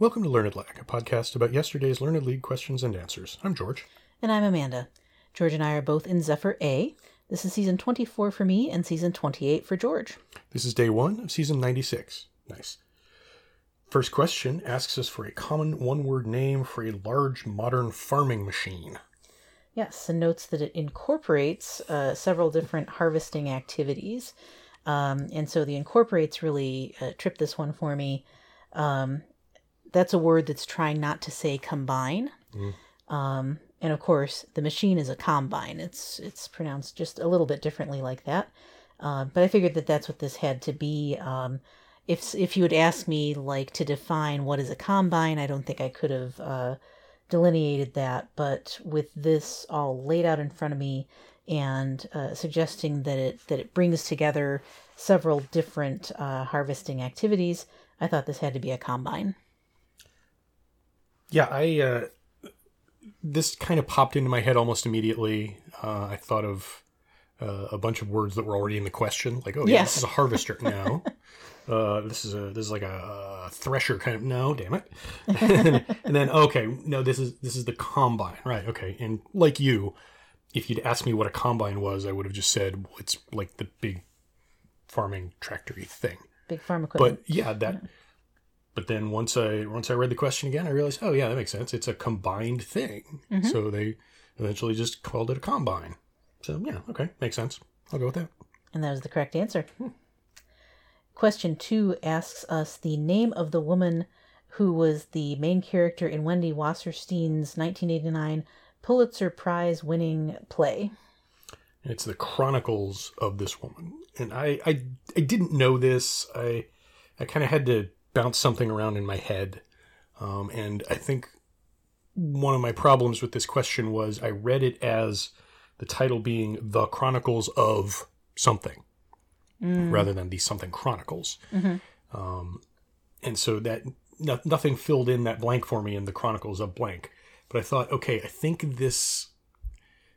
Welcome to Learned Lag, a podcast about yesterday's Learned League questions and answers. I'm George. And I'm Amanda. George and I are both in Zephyr A. This is season 24 for me and season 28 for George. This is day one of season 96. Nice. First question asks us for a common one word name for a large modern farming machine. Yes, and notes that it incorporates uh, several different harvesting activities. Um, and so the incorporates really uh, tripped this one for me. Um, that's a word that's trying not to say combine. Um, and of course, the machine is a combine. It's it's pronounced just a little bit differently like that. Uh, but I figured that that's what this had to be. Um, if if you had asked me like to define what is a combine, I don't think I could have uh, delineated that. But with this all laid out in front of me and uh, suggesting that it that it brings together several different uh, harvesting activities, I thought this had to be a combine. Yeah, I uh, this kind of popped into my head almost immediately. Uh, I thought of uh, a bunch of words that were already in the question, like, "Oh yeah, Yes. this is a harvester." no, uh, this is a this is like a, a thresher kind of. No, damn it. and, then okay, no, this is this is the combine, right? Okay, and like you, if you'd asked me what a combine was, I would have just said well, it's like the big farming tractory thing. Big farm equipment. But yeah, that. But then once I once I read the question again, I realized, oh yeah, that makes sense. It's a combined thing. Mm-hmm. So they eventually just called it a combine. So yeah, okay, makes sense. I'll go with that. And that was the correct answer. Question two asks us the name of the woman who was the main character in Wendy Wasserstein's 1989 Pulitzer Prize winning play. It's the chronicles of this woman, and I I, I didn't know this. I I kind of had to bounce something around in my head, um, and I think one of my problems with this question was I read it as the title being the chronicles of something rather than the something chronicles. Um, and so that no, nothing filled in that blank for me in the chronicles of blank. But i thought okay i think this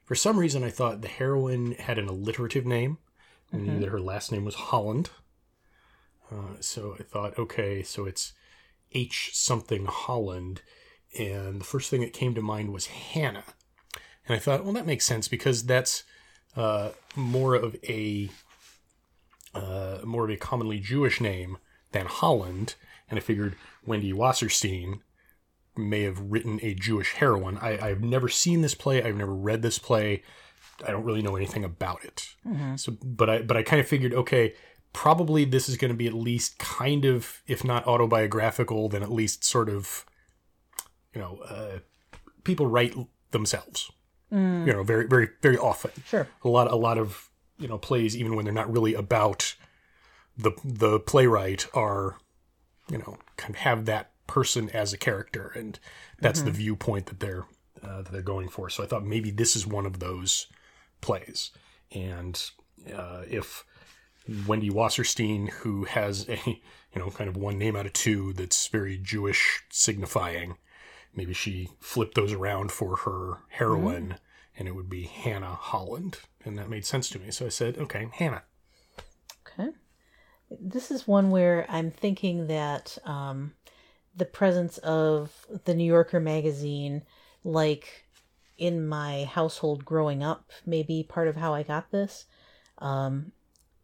for some reason i thought the heroine had an alliterative name. I knew that her last name was holland uh, so i thought okay so it's h something holland and the first thing that came to mind was hannah and i thought well that makes sense because that's uh, more of a uh, more of a commonly Jewish name than Holland, and I figured Wendy Wasserstein may have written a Jewish heroine. I, I've never seen this play. I've never read this play. I don't really know anything about it. So, but I but I kind of figured, okay, probably this is going to be at least kind of, if not autobiographical, then at least sort of, you know, uh, people write themselves. You know, very very very often. Sure. a lot a lot of you know plays even when they're not really about the the playwright are you know kind of have that person as a character and that's the viewpoint that they're uh, that they're going for. So i thought maybe this is one of those plays. And uh, if wendy wasserstein who has a you know kind of one name out of two that's very jewish signifying maybe she flipped those around for her heroine and it would be hannah holland and that made sense to me so i said okay hannah Okay. This is one where I'm thinking that um, the presence of the New Yorker magazine, like in my household growing up, may be part of how I got this. Um,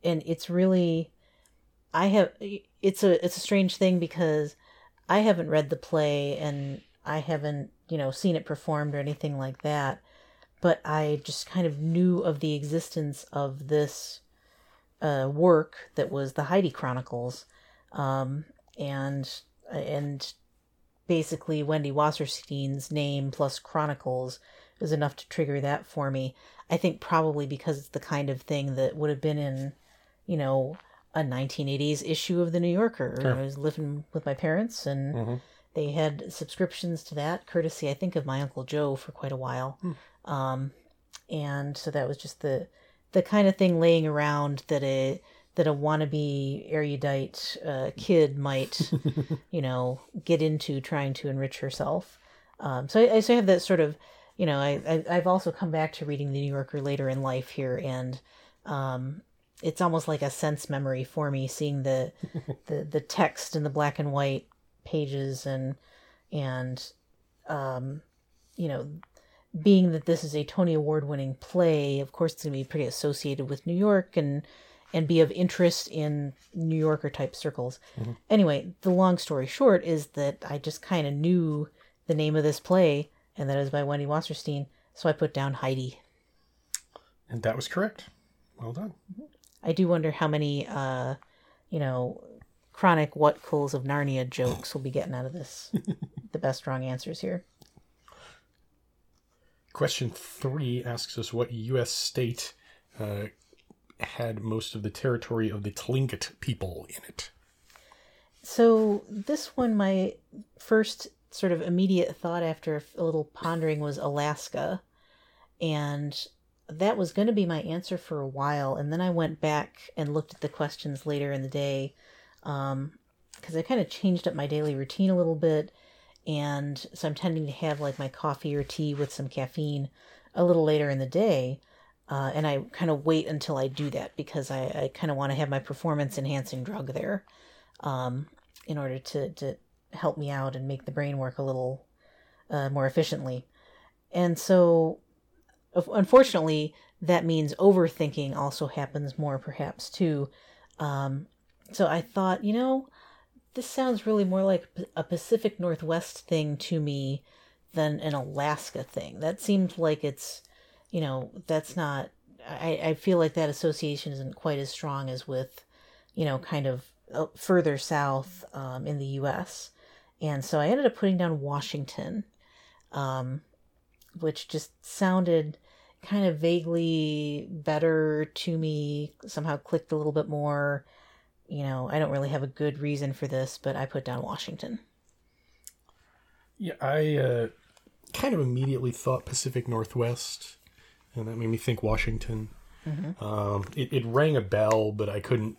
and it's really, I have, it's a, it's a strange thing because I haven't read the play and I haven't, you know, seen it performed or anything like that. But I just kind of knew of the existence of this uh, work that was the Heidi Chronicles, um, and and basically Wendy Wasserstein's name plus Chronicles is enough to trigger that for me. I think probably because it's the kind of thing that would have been in, you know, a 1980s issue of the New Yorker. I was living with my parents and they had subscriptions to that, courtesy I think of my uncle Joe for quite a while. Um, and so that was just the the kind of thing laying around that a that a wannabe erudite uh, kid might, you know, get into trying to enrich herself. Um, so I, I so I have that sort of, you know, I, I I've also come back to reading the New Yorker later in life here, and um, it's almost like a sense memory for me seeing the the the text in the black and white pages and and um, you know being that this is a Tony Award winning play, of course it's going to be pretty associated with New York and and be of interest in New Yorker type circles. Anyway, the long story short is that I just kind of knew the name of this play, and that is by Wendy Wasserstein, so I put down Heidi. And that was correct. Well done. I do wonder how many, uh, you know, chronic what cools of Narnia jokes we'll be getting out of this. the best wrong answers here. Question three asks us what U.S. state uh, had most of the territory of the Tlingit people in it. So this one, my first sort of immediate thought after a little pondering was Alaska, and that was going to be my answer for a while. And then I went back and looked at the questions later in the day, because I kind of changed up my daily routine a little bit, and so I'm tending to have like my coffee or tea with some caffeine a little later in the day. Uh, and I kind of wait until I do that because I, I kind of want to have my performance enhancing drug there um, in order to, to help me out and make the brain work a little uh, more efficiently. And so, unfortunately, that means overthinking also happens more, perhaps, too. Um, so I thought, you know, this sounds really more like a Pacific Northwest thing to me than an Alaska thing. That seemed like it's, you know, that's not. I, I feel like that association isn't quite as strong as with, you know, kind of uh, further south um, in the U.S. And so I ended up putting down Washington, um, which just sounded kind of vaguely better to me. Somehow clicked a little bit more. You know, I don't really have a good reason for this, but I put down Washington. Yeah, I uh, kind of immediately thought Pacific Northwest, and that made me think Washington. Um, it, it rang a bell, but I couldn't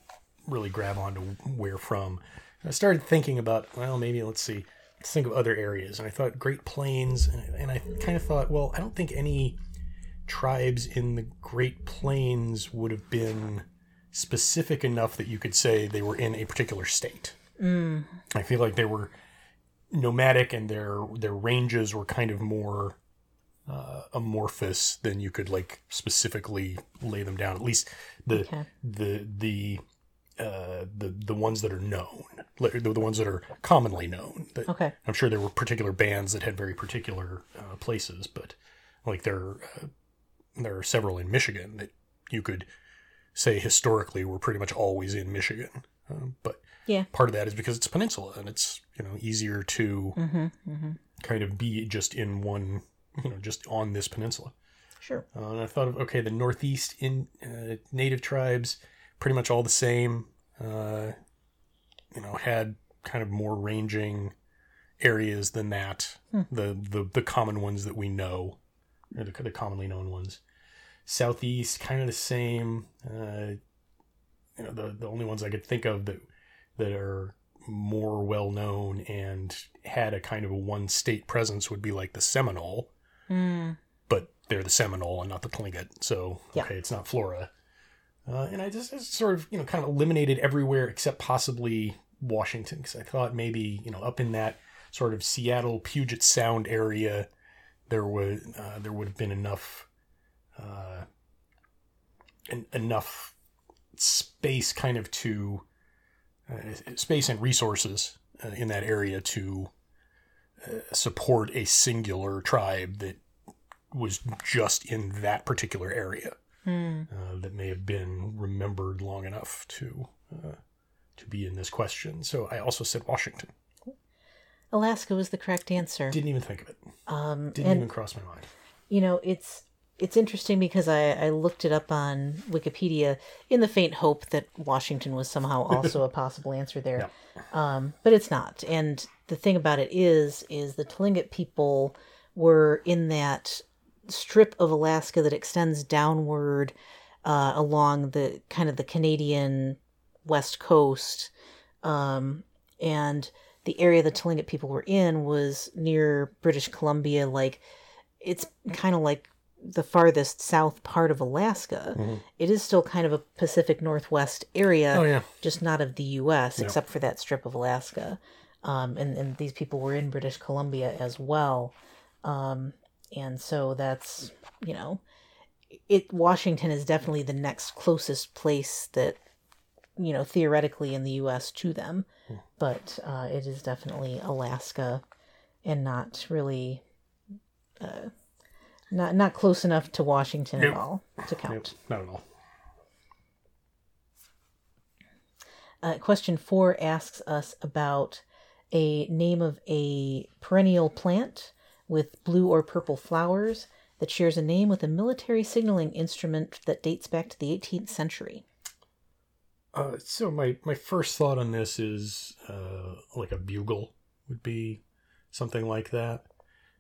really grab onto where from. I started thinking about, well, maybe let's see, think of other areas, and I thought Great Plains, and, I kind of thought, well, I don't think any tribes in the Great Plains would have been specific enough that you could say they were in a particular state. I feel like they were nomadic and their their ranges were kind of more uh, amorphous than you could like specifically lay them down. At least the Okay. the the uh, the the ones that are known, the, the ones that are commonly known. That Okay. I'm sure there were particular bands that had very particular uh, places, but like there uh, there are several in Michigan that you could say historically were pretty much always in Michigan. Um, but Yeah. part of that is because it's a peninsula and it's you know easier to Mm-hmm. Mm-hmm. kind of be just in one you know just on this peninsula Sure. uh, and i thought of okay the northeast in uh, native tribes pretty much all the same uh, you know had kind of more ranging areas than that the, the the common ones that we know or the, the commonly known ones southeast kind of the same uh, you know the the only ones i could think of that that are more well known and had a kind of a one state presence would be like the Seminole, Mm. but they're the Seminole and not the Tlingit. So Yeah. okay, it's not Florida. Uh, and I just, just sort of you know kind of eliminated everywhere except possibly Washington because I thought maybe you know up in that sort of Seattle Puget Sound area there would uh, there would have been enough uh, en- enough space kind of to uh, space and resources uh, in that area to uh, support a singular tribe that was just in that particular area Mm. uh, that may have been remembered long enough to uh, to be in this question. So I also said Washington. Alaska was the correct answer. Didn't even think of it. Um, Didn't and even cross my mind. you know, it's it's interesting because I, I looked it up on Wikipedia in the faint hope that Washington was somehow also a possible answer there, um, but it's not. And the thing about it is, is the Tlingit people were in that strip of Alaska that extends downward uh, along the kind of the Canadian west coast, um, and the area the Tlingit people were in was near British Columbia, like it's kind of like the farthest south part of Alaska. It is still kind of a Pacific Northwest area, Oh yeah, just not of the U.S. except for that strip of Alaska. um, and and these people were in British Columbia as well, um, and so that's you know, it Washington is definitely the next closest place that you know theoretically in the U.S. to them, but uh, it is definitely Alaska, and not really. Uh, not not close enough to Washington Nope. at all to Nope, count. not at all. Uh, question four asks us about a name of a perennial plant with blue or purple flowers that shares a name with a military signaling instrument that dates back to the 18th century. Uh, so my my first thought on this is uh, like a bugle would be something like that.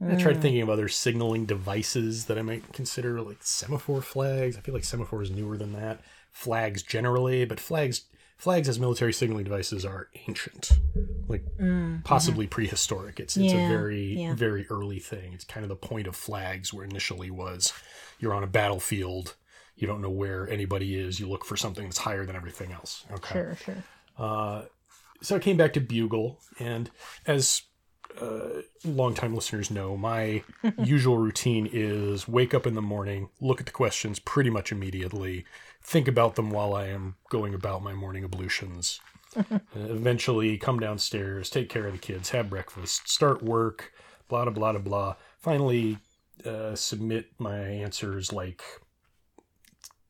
And I tried thinking of other signaling devices that I might consider like semaphore flags. I feel like semaphore is newer than that. Flags generally, but flags flags as military signaling devices are ancient, like possibly prehistoric. It's it's Mm, mm-hmm. Yeah, a very yeah. very early thing. It's kind of the point of flags where initially was you're on a battlefield, you don't know where anybody is, you look for something that's higher than everything else. Okay Sure, sure. Uh, so I came back to Bugle, and as uh, longtime listeners know, my usual routine is wake up in the morning, look at the questions pretty much immediately, think about them while I am going about my morning ablutions. uh, eventually, come downstairs, take care of the kids, have breakfast, start work, blah blah blah blah blah. Finally, uh, submit my answers like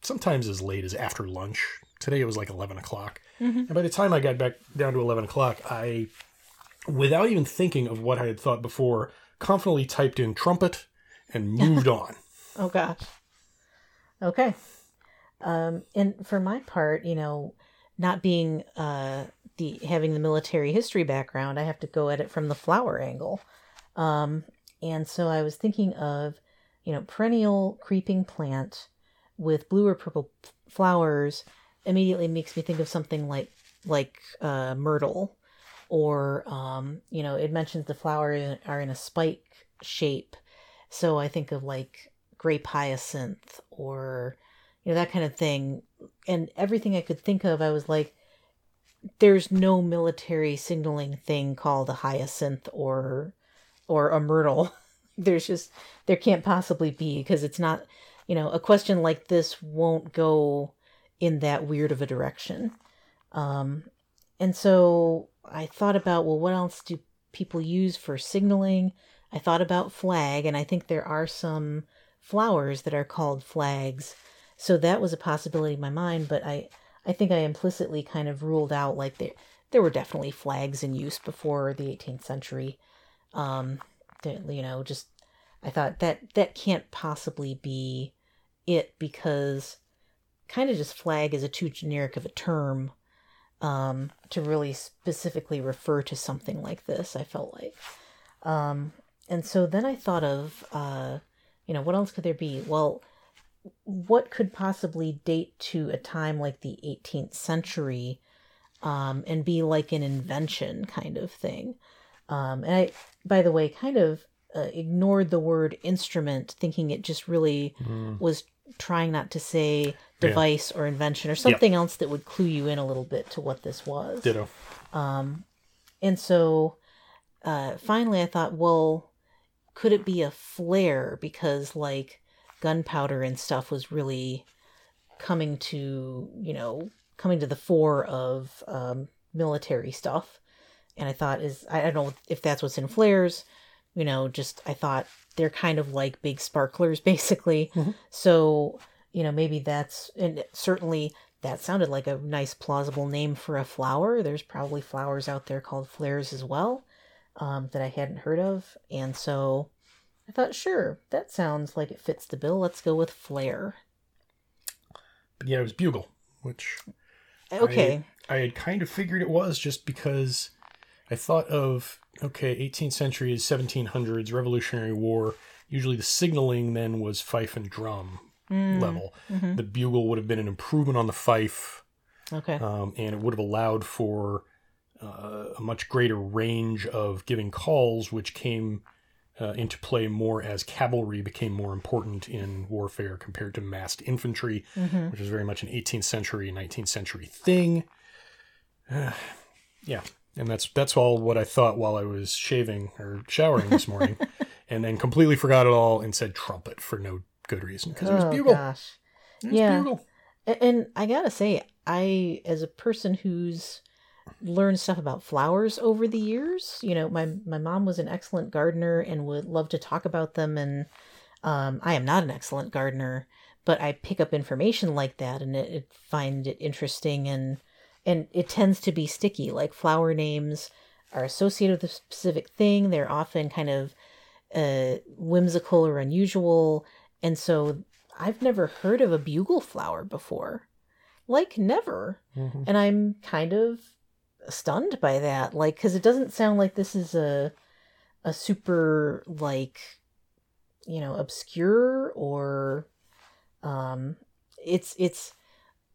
sometimes as late as after lunch. Today it was like 11 o'clock. And by the time I got back down to 11 o'clock, I, without even thinking of what I had thought before, confidently typed in trumpet and moved on. Oh gosh. Okay. Um, and for my part, you know, not being uh, the having the military history background, I have to go at it from the flower angle. Um, and so I was thinking of, you know, perennial creeping plant with blue or purple flowers immediately makes me think of something like like uh, myrtle, or um, you know, it mentions the flowers are in a spike shape, so I think of like grape hyacinth or you know that kind of thing. And everything i could think of i was like there's no military signaling thing called a hyacinth or or a myrtle. There's just there can't possibly be because it's not you know a question like this won't go in that weird of a direction. Um and so i thought about well what else do people use for signaling? I thought about flag and i think there are some flowers that are called flags. So that was a possibility in my mind, but I I think I implicitly kind of ruled out like there there were definitely flags in use before the 18th century. Um that, you know, just I thought that that can't possibly be it because kind of just flag is a too generic of a term um to really specifically refer to something like this, I felt like. Um and so then I thought of uh you know, what else could there be? Well, what could possibly date to a time like the 18th century um, and be like an invention kind of thing? Um, and I, by the way, kind of uh, ignored the word instrument, thinking it just really was trying not to say device or invention or something else that would clue you in a little bit to what this was. Ditto. And so uh, finally I thought, well, could it be a flare? Because like gunpowder and stuff was really coming to, you know, coming to the fore of um, military stuff. And I thought, is I don't know if that's what's in flares, you know, just I thought they're kind of like big sparklers basically. So, you know, maybe that's, and certainly that sounded like a nice plausible name for a flower. There's probably flowers out there called flares as well um, that I hadn't heard of. And so I thought, sure, that sounds like it fits the bill. Let's go with flare. But yeah, it was bugle, which Okay. I, I had kind of figured it was just because I thought of okay, 18th century is 1700s Revolutionary War. Usually the signaling then was fife and drum level. The bugle would have been an improvement on the fife, okay. um, and it would have allowed for uh, a much greater range of giving calls, which came uh, into play more as cavalry became more important in warfare compared to massed infantry, Mm-hmm. which is very much an 18th century, 19th century thing. Uh, yeah. and that's that's all what I thought while I was shaving or showering this morning, and then completely forgot it all and said trumpet for no good reason because it was oh bugle. gosh. It was Yeah. bugle. And I gotta say, I, as a person who's learned stuff about flowers over the years, you know, my my mom was an excellent gardener and would love to talk about them. And um, I am not an excellent gardener, but I pick up information like that and it, it find it interesting and and it tends to be sticky. Like flower names are associated with a specific thing. They're often kind of uh, whimsical or unusual, and so I've never heard of a bugle flower before. Like, never. Mhm. And I'm kind of stunned by that. Like, because it doesn't sound like this is a, a super, like, you know, obscure or, um, it's, it's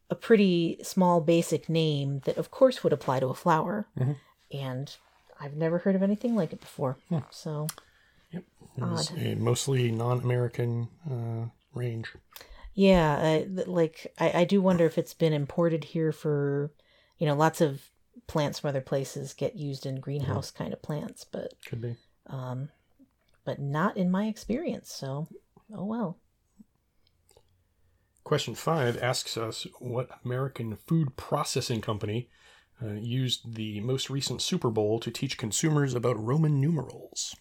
a pretty small basic name that, of course, would apply to a flower. Mhm. And I've never heard of anything like it before. Hmm. So, was Odd. a mostly non-American uh, range. Yeah, uh, like I, I do wonder if it's been imported here for, you know, lots of plants from other places get used in greenhouse kind of plants, but Could be. um, but not in my experience. So, oh well. Question five asks us what American food processing company uh, used the most recent Super Bowl to teach consumers about Roman numerals.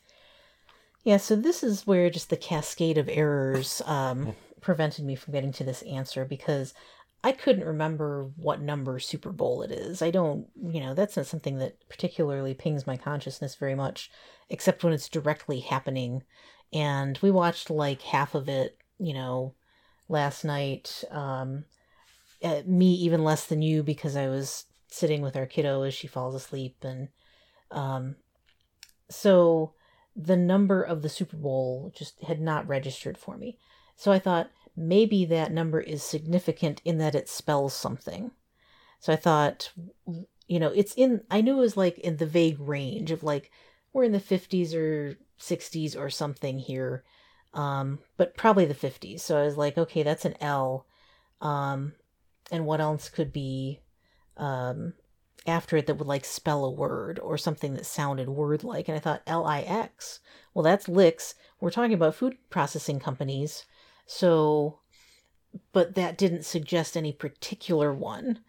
Yeah, so this is where just the cascade of errors um, prevented me from getting to this answer because I couldn't remember what number Super Bowl it is. I don't, you know, that's not something that particularly pings my consciousness very much, except when it's directly happening. And we watched like half of it, you know, last night. Um, uh, me even less than you because I was sitting with our kiddo as she falls asleep, and um, so the number of the Super Bowl just had not registered for me. So I thought maybe that number is significant in that it spells something. So I thought, you know, it's in, I knew it was like in the vague range of like, we're in the 50s or 60s or something here, um, but probably the 50s. So I was like, okay, that's an L. Um, and what else could be um, after it that would like spell a word or something that sounded word like. And I thought L I X. Well, that's licks. We're talking about food processing companies. So, but that didn't suggest any particular one.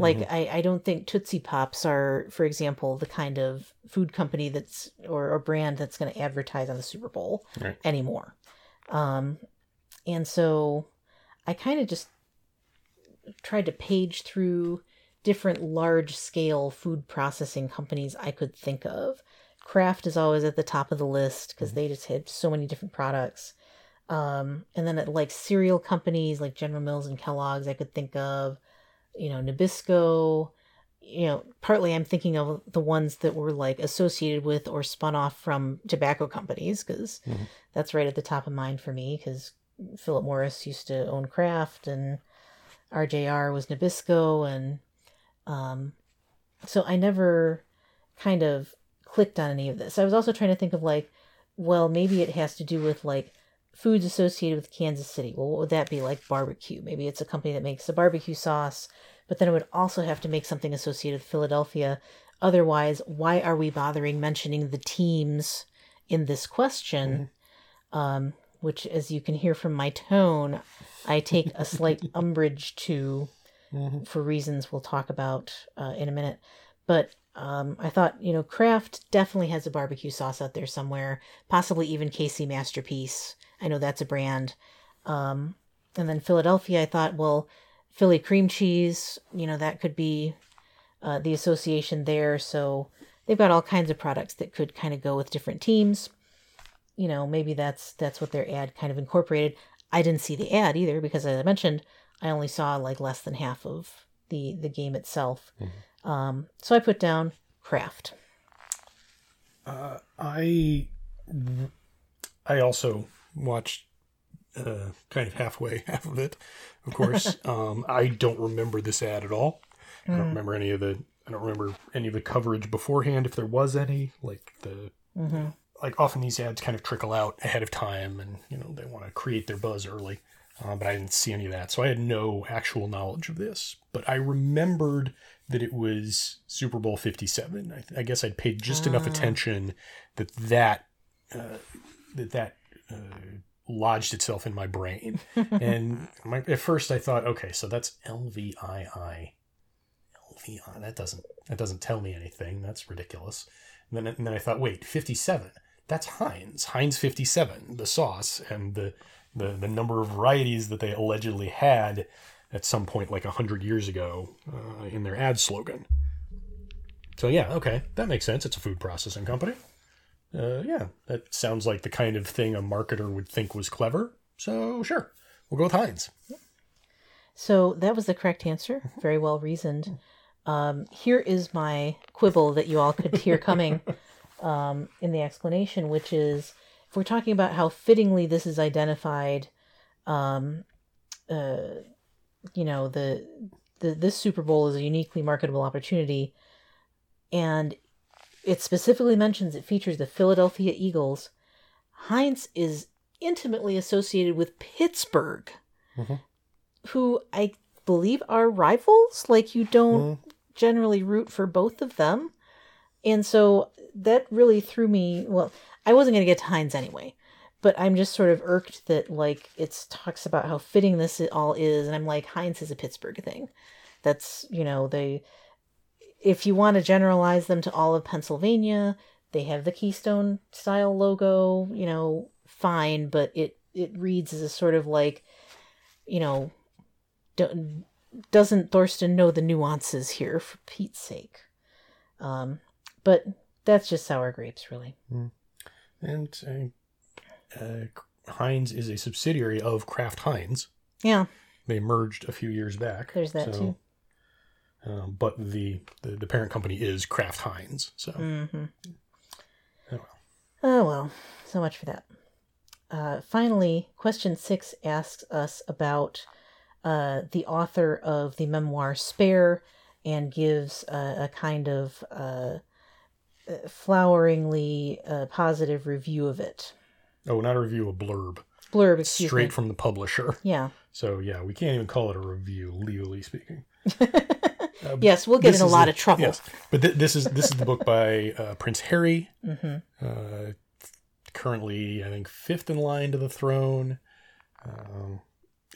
Like, I, I don't think Tootsie Pops are, for example, the kind of food company that's, or, or brand that's going to advertise on the Super Bowl Right. anymore. Um, and so I kind of just tried to page through different large scale food processing companies I could think of. Kraft is always at the top of the list because they just had so many different products. Um, and then at like cereal companies like General Mills and Kellogg's, I could think of, you know, Nabisco. You know, partly I'm thinking of the ones that were like associated with or spun off from tobacco companies because Mhm. that's right at the top of mind for me because Philip Morris used to own Kraft and RJR was Nabisco and um, so I never kind of clicked on any of this. I was also trying to think of like, well, maybe it has to do with like foods associated with Kansas City. Well, what would that be like barbecue? Maybe it's a company that makes a barbecue sauce, but then it would also have to make something associated with Philadelphia. Otherwise, why are we bothering mentioning the teams in this question? Um, which, as you can hear from my tone, I take a slight umbrage to Mhm. for reasons we'll talk about uh, in a minute. But um, I thought, you know, Kraft definitely has a barbecue sauce out there somewhere, possibly even KC Masterpiece. I know that's a brand. Um, and then Philadelphia, I thought, well, Philly cream cheese, you know, that could be uh, the association there. So they've got all kinds of products that could kind of go with different teams. You know, maybe that's that's what their ad kind of incorporated. I didn't see the ad either because, as I mentioned, I only saw like less than half of the the game itself. Um, so I put down Kraft. Uh, I I also watched uh, kind of halfway half of it, of course. um, I don't remember this ad at all. I don't remember any of the. I don't remember any of the coverage beforehand, if there was any. Like the Mm-hmm. like often these ads kind of trickle out ahead of time, and you know they want to create their buzz early. Uh, but I didn't see any of that, so I had no actual knowledge of this. But I remembered that it was Super Bowl 57. I, I guess I'd paid just enough attention that that uh, that that uh, lodged itself in my brain. and my, at first I thought, okay, so that's LVII. LVI. That doesn't that doesn't tell me anything. That's ridiculous. And then and then I thought, wait, 57. That's Heinz. Heinz 57, the sauce and the the, the number of varieties that they allegedly had at some point like 100 years ago uh, in their ad slogan. So yeah, okay, that makes sense. It's a food processing company. Uh, yeah, that sounds like the kind of thing a marketer would think was clever. So sure, we'll go with Heinz. So that was the correct answer. Very well reasoned. Um, here is my quibble that you all could hear coming um, in the explanation, which is if we're talking about how fittingly this is identified, um, uh, you know, the, the this Super Bowl is a uniquely marketable opportunity, and it specifically mentions it features the Philadelphia Eagles. Heinz is intimately associated with Pittsburgh, Mhm. who I believe are rivals. Like you don't generally root for both of them. And so that really threw me. Well, I wasn't going to get to Heinz anyway, but I'm just sort of irked that like it talks about how fitting this all is, and I'm like Heinz is a Pittsburgh thing. That's you know they. If you want to generalize them to all of Pennsylvania, they have the Keystone style logo. You know, fine, but it it reads as a sort of like, you know, don't, doesn't Thorsten know the nuances here for Pete's sake? Um, but that's just sour grapes, really. And uh, uh, Heinz is a subsidiary of Kraft Heinz. Yeah, They merged a few years back. There's that too. Um, but the, the the parent company is Kraft Heinz. So Mm-hmm. Oh, well. Oh well, so much for that. Uh, finally, question six asks us about uh, the author of the memoir Spare and gives a, a kind of uh, floweringly uh, positive review of it. oh, not a review, a blurb, Blurb, excuse straight me. from the publisher. Yeah. So yeah, we can't even call it a review, legally speaking. yes, we'll get in a lot the- of trouble. Yes, but th- this is this is the book by uh, Prince Harry. hmm Uh, currently, I think fifth in line to the throne. Um,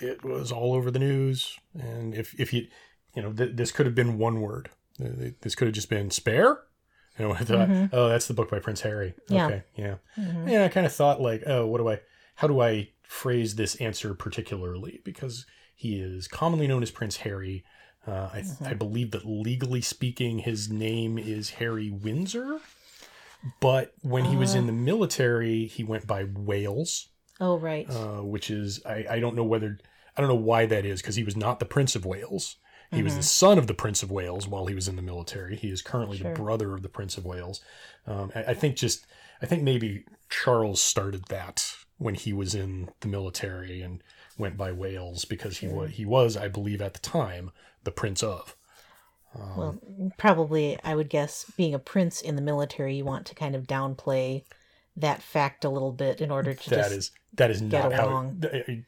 it was all over the news, and if if you you know th- this could have been one word. Th- th- This could have just been spare. You know, I thought, Mhm. oh, that's the book by Prince Harry. Yeah. Okay, yeah, hmm yeah. I kind of thought like, oh, what do I? How do I phrase this answer particularly? Because he is commonly known as Prince Harry. Uh, I, Mm-hmm. I believe that legally speaking, his name is Harry Windsor. But when he was in the military, he went by Wales, Oh, right. uh, which is I, I don't know whether I don't know why that is because he was not the Prince of Wales. He was the son of the Prince of Wales while he was in the military. He is currently Sure. the brother of the Prince of Wales. Um, I, I think just I think maybe Charles started that when he was in the military and went by Wales because he was he was I believe at the time the Prince of. Um, well, probably, I would guess, being a prince in the military, you want to kind of downplay that fact a little bit in order to That just is that is not how th-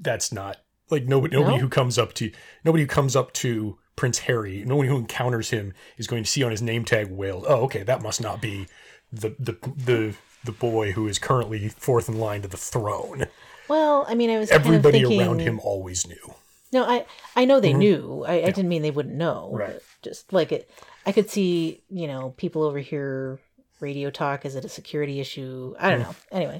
that's not like nobody nobody No? who comes up to nobody who comes up to Prince Harry, no one who encounters him is going to see on his name tag Wales. Oh, okay, that must not be the the the the boy who is currently fourth in line to the throne. Well, I mean, I was Everybody kind of thinking, around him always knew. No, I I know they knew. I, I didn't mean they wouldn't know. Right. Just like it, I could see you know people over here radio talk. Is it a security issue? I don't know. Anyway,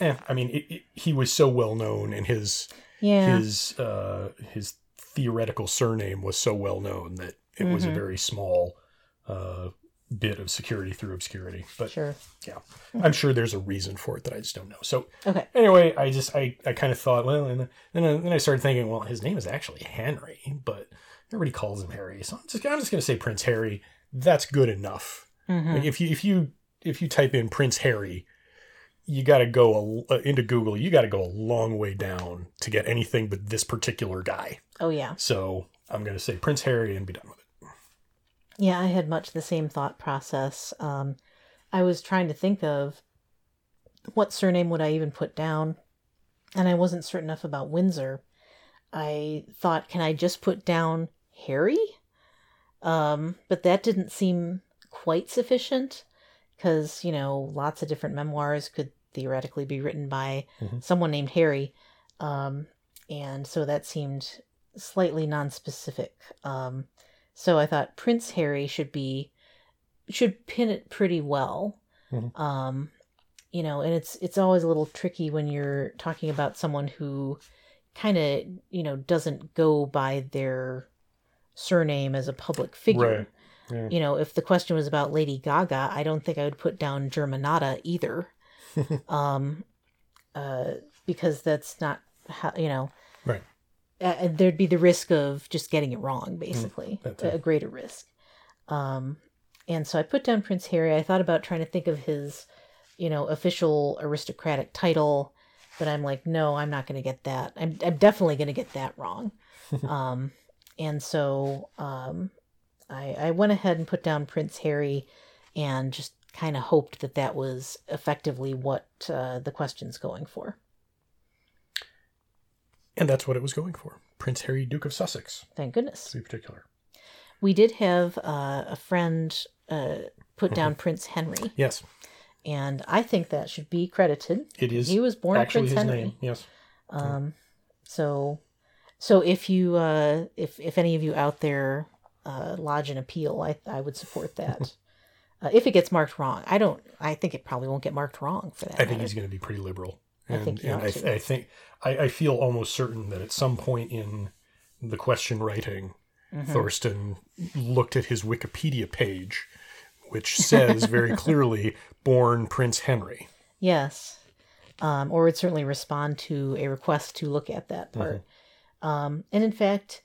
Eh, I mean, it, it, he was so well known, and his yeah, his uh, his theoretical surname was so well known that it was a Mhm. very small uh, bit of security through obscurity. But sure. yeah, I'm sure there's a reason for it that I just don't know. So Okay. anyway, I just I, I kind of thought, well, and then I, then I started thinking, well, his name is actually Henry, but everybody calls him Harry, so I'm just I'm just gonna say Prince Harry. That's good enough. hmm Like if you if you if you type in Prince Harry, you got to go a, uh, into Google. You got to go a long way down to get anything but this particular guy. Oh yeah, So I'm gonna say Prince Harry and be done with it. yeah. I had much the same thought process. Um, I was trying to think of what surname would I even put down, and I wasn't certain enough about Windsor. I thought, can I just put down Harry? Um, but that didn't seem quite sufficient because, you know, lots of different memoirs could theoretically be written by Mhm. someone named Harry. Um, and so that seemed slightly non-specific. Um, so I thought Prince Harry should be should pin it pretty well. Mhm. Um, you know, and it's it's always a little tricky when you're talking about someone who kind of you know doesn't go by their surname as a public figure. Right. Yeah. You know, if the question was about Lady Gaga, I don't think I would put down Germanotta either, um, uh, because that's not how you know. Right. Uh, there'd be the risk of just getting it wrong, basically, that a, a greater risk. Um, and so I put down Prince Harry. I thought about trying to think of his, you know, official aristocratic title, but I'm like, no, I'm not going to get that. I'm, I'm definitely going to get that wrong. um, and so um, I, I went ahead and put down Prince Harry and just kind of hoped that that was effectively what uh, the question's going for. And that's what it was going for. Prince Harry, Duke of Sussex, Thank goodness. to be particular. We did have uh, a friend uh, put down Prince Henry, Yes, and I think that should be credited. it is He was born actually Prince his Henry. name. Yes. Um, so, so if you, uh, if if any of you out there uh, lodge an appeal, I I would support that. uh, if it gets marked wrong, I don't. I think it probably won't get marked wrong for that. I think matter. he's going to be pretty liberal. I And, think and I. I think I, I feel almost certain that at some point in the question writing, Mm-hmm. Thorsten looked at his Wikipedia page, which says very clearly "born Prince Henry." Yes. Um, or would certainly respond to a request to look at that part. Um, and in fact,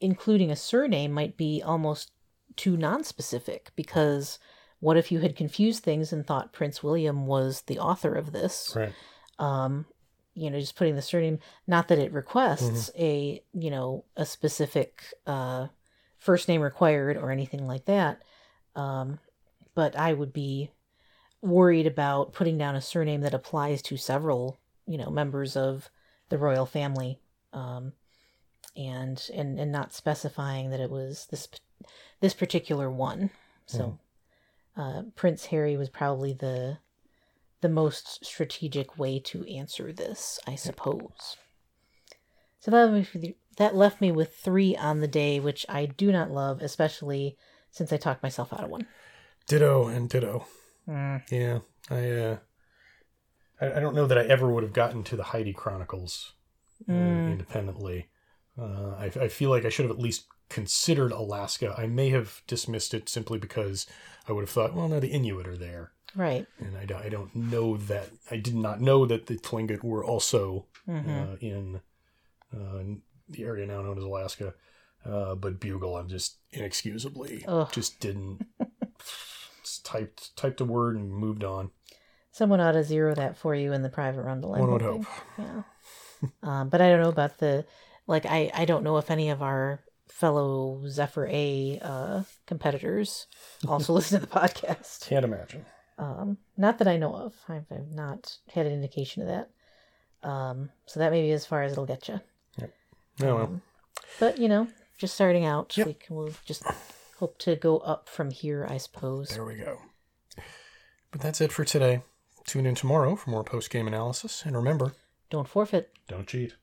including a surname might be almost too nonspecific because what if you had confused things and thought Prince William was the author of this? Right. Um, you know, just putting the surname, not that it requests a, you know, a specific uh, first name required or anything like that. Um, but I would be worried about putting down a surname that applies to several, you know, members of the royal family, um, and and and not specifying that it was this this particular one. So, uh, Prince Harry was probably the the most strategic way to answer this, I suppose. So that left me, that left me with three on the day, which I do not love, especially since I talked myself out of one. Ditto and ditto. Mm. Yeah, I, uh, I I don't know that I ever would have gotten to the Heidi Chronicles uh, Mm. independently. Uh, I, I feel like I should have at least considered Alaska. I may have dismissed it simply because I would have thought, well, no, the Inuit are there, Right. and I, don't- I don't know that. I did not know that the Tlingit were also hmm uh, in uh, in the area now known as Alaska. Uh, but Bugle, I'm just inexcusably Ugh. just didn't. just typed typed a word and moved on. Someone ought to zero that for you in the private rundle. I'm One would hoping. hope. Yeah. um, but I don't know about the like. I I don't know if any of our fellow Zephyr A uh, competitors also listen to the podcast. Can't imagine. Um, not that I know of. I've, I've not had an indication of that. Um, so that may be as far as it'll get you. Oh well. Um, but you know, just starting out, Yep. we can we'll just hope to go up from here, I suppose. There we go. But that's it for today. Tune in tomorrow for more post game analysis. And remember, Don't forfeit. don't cheat.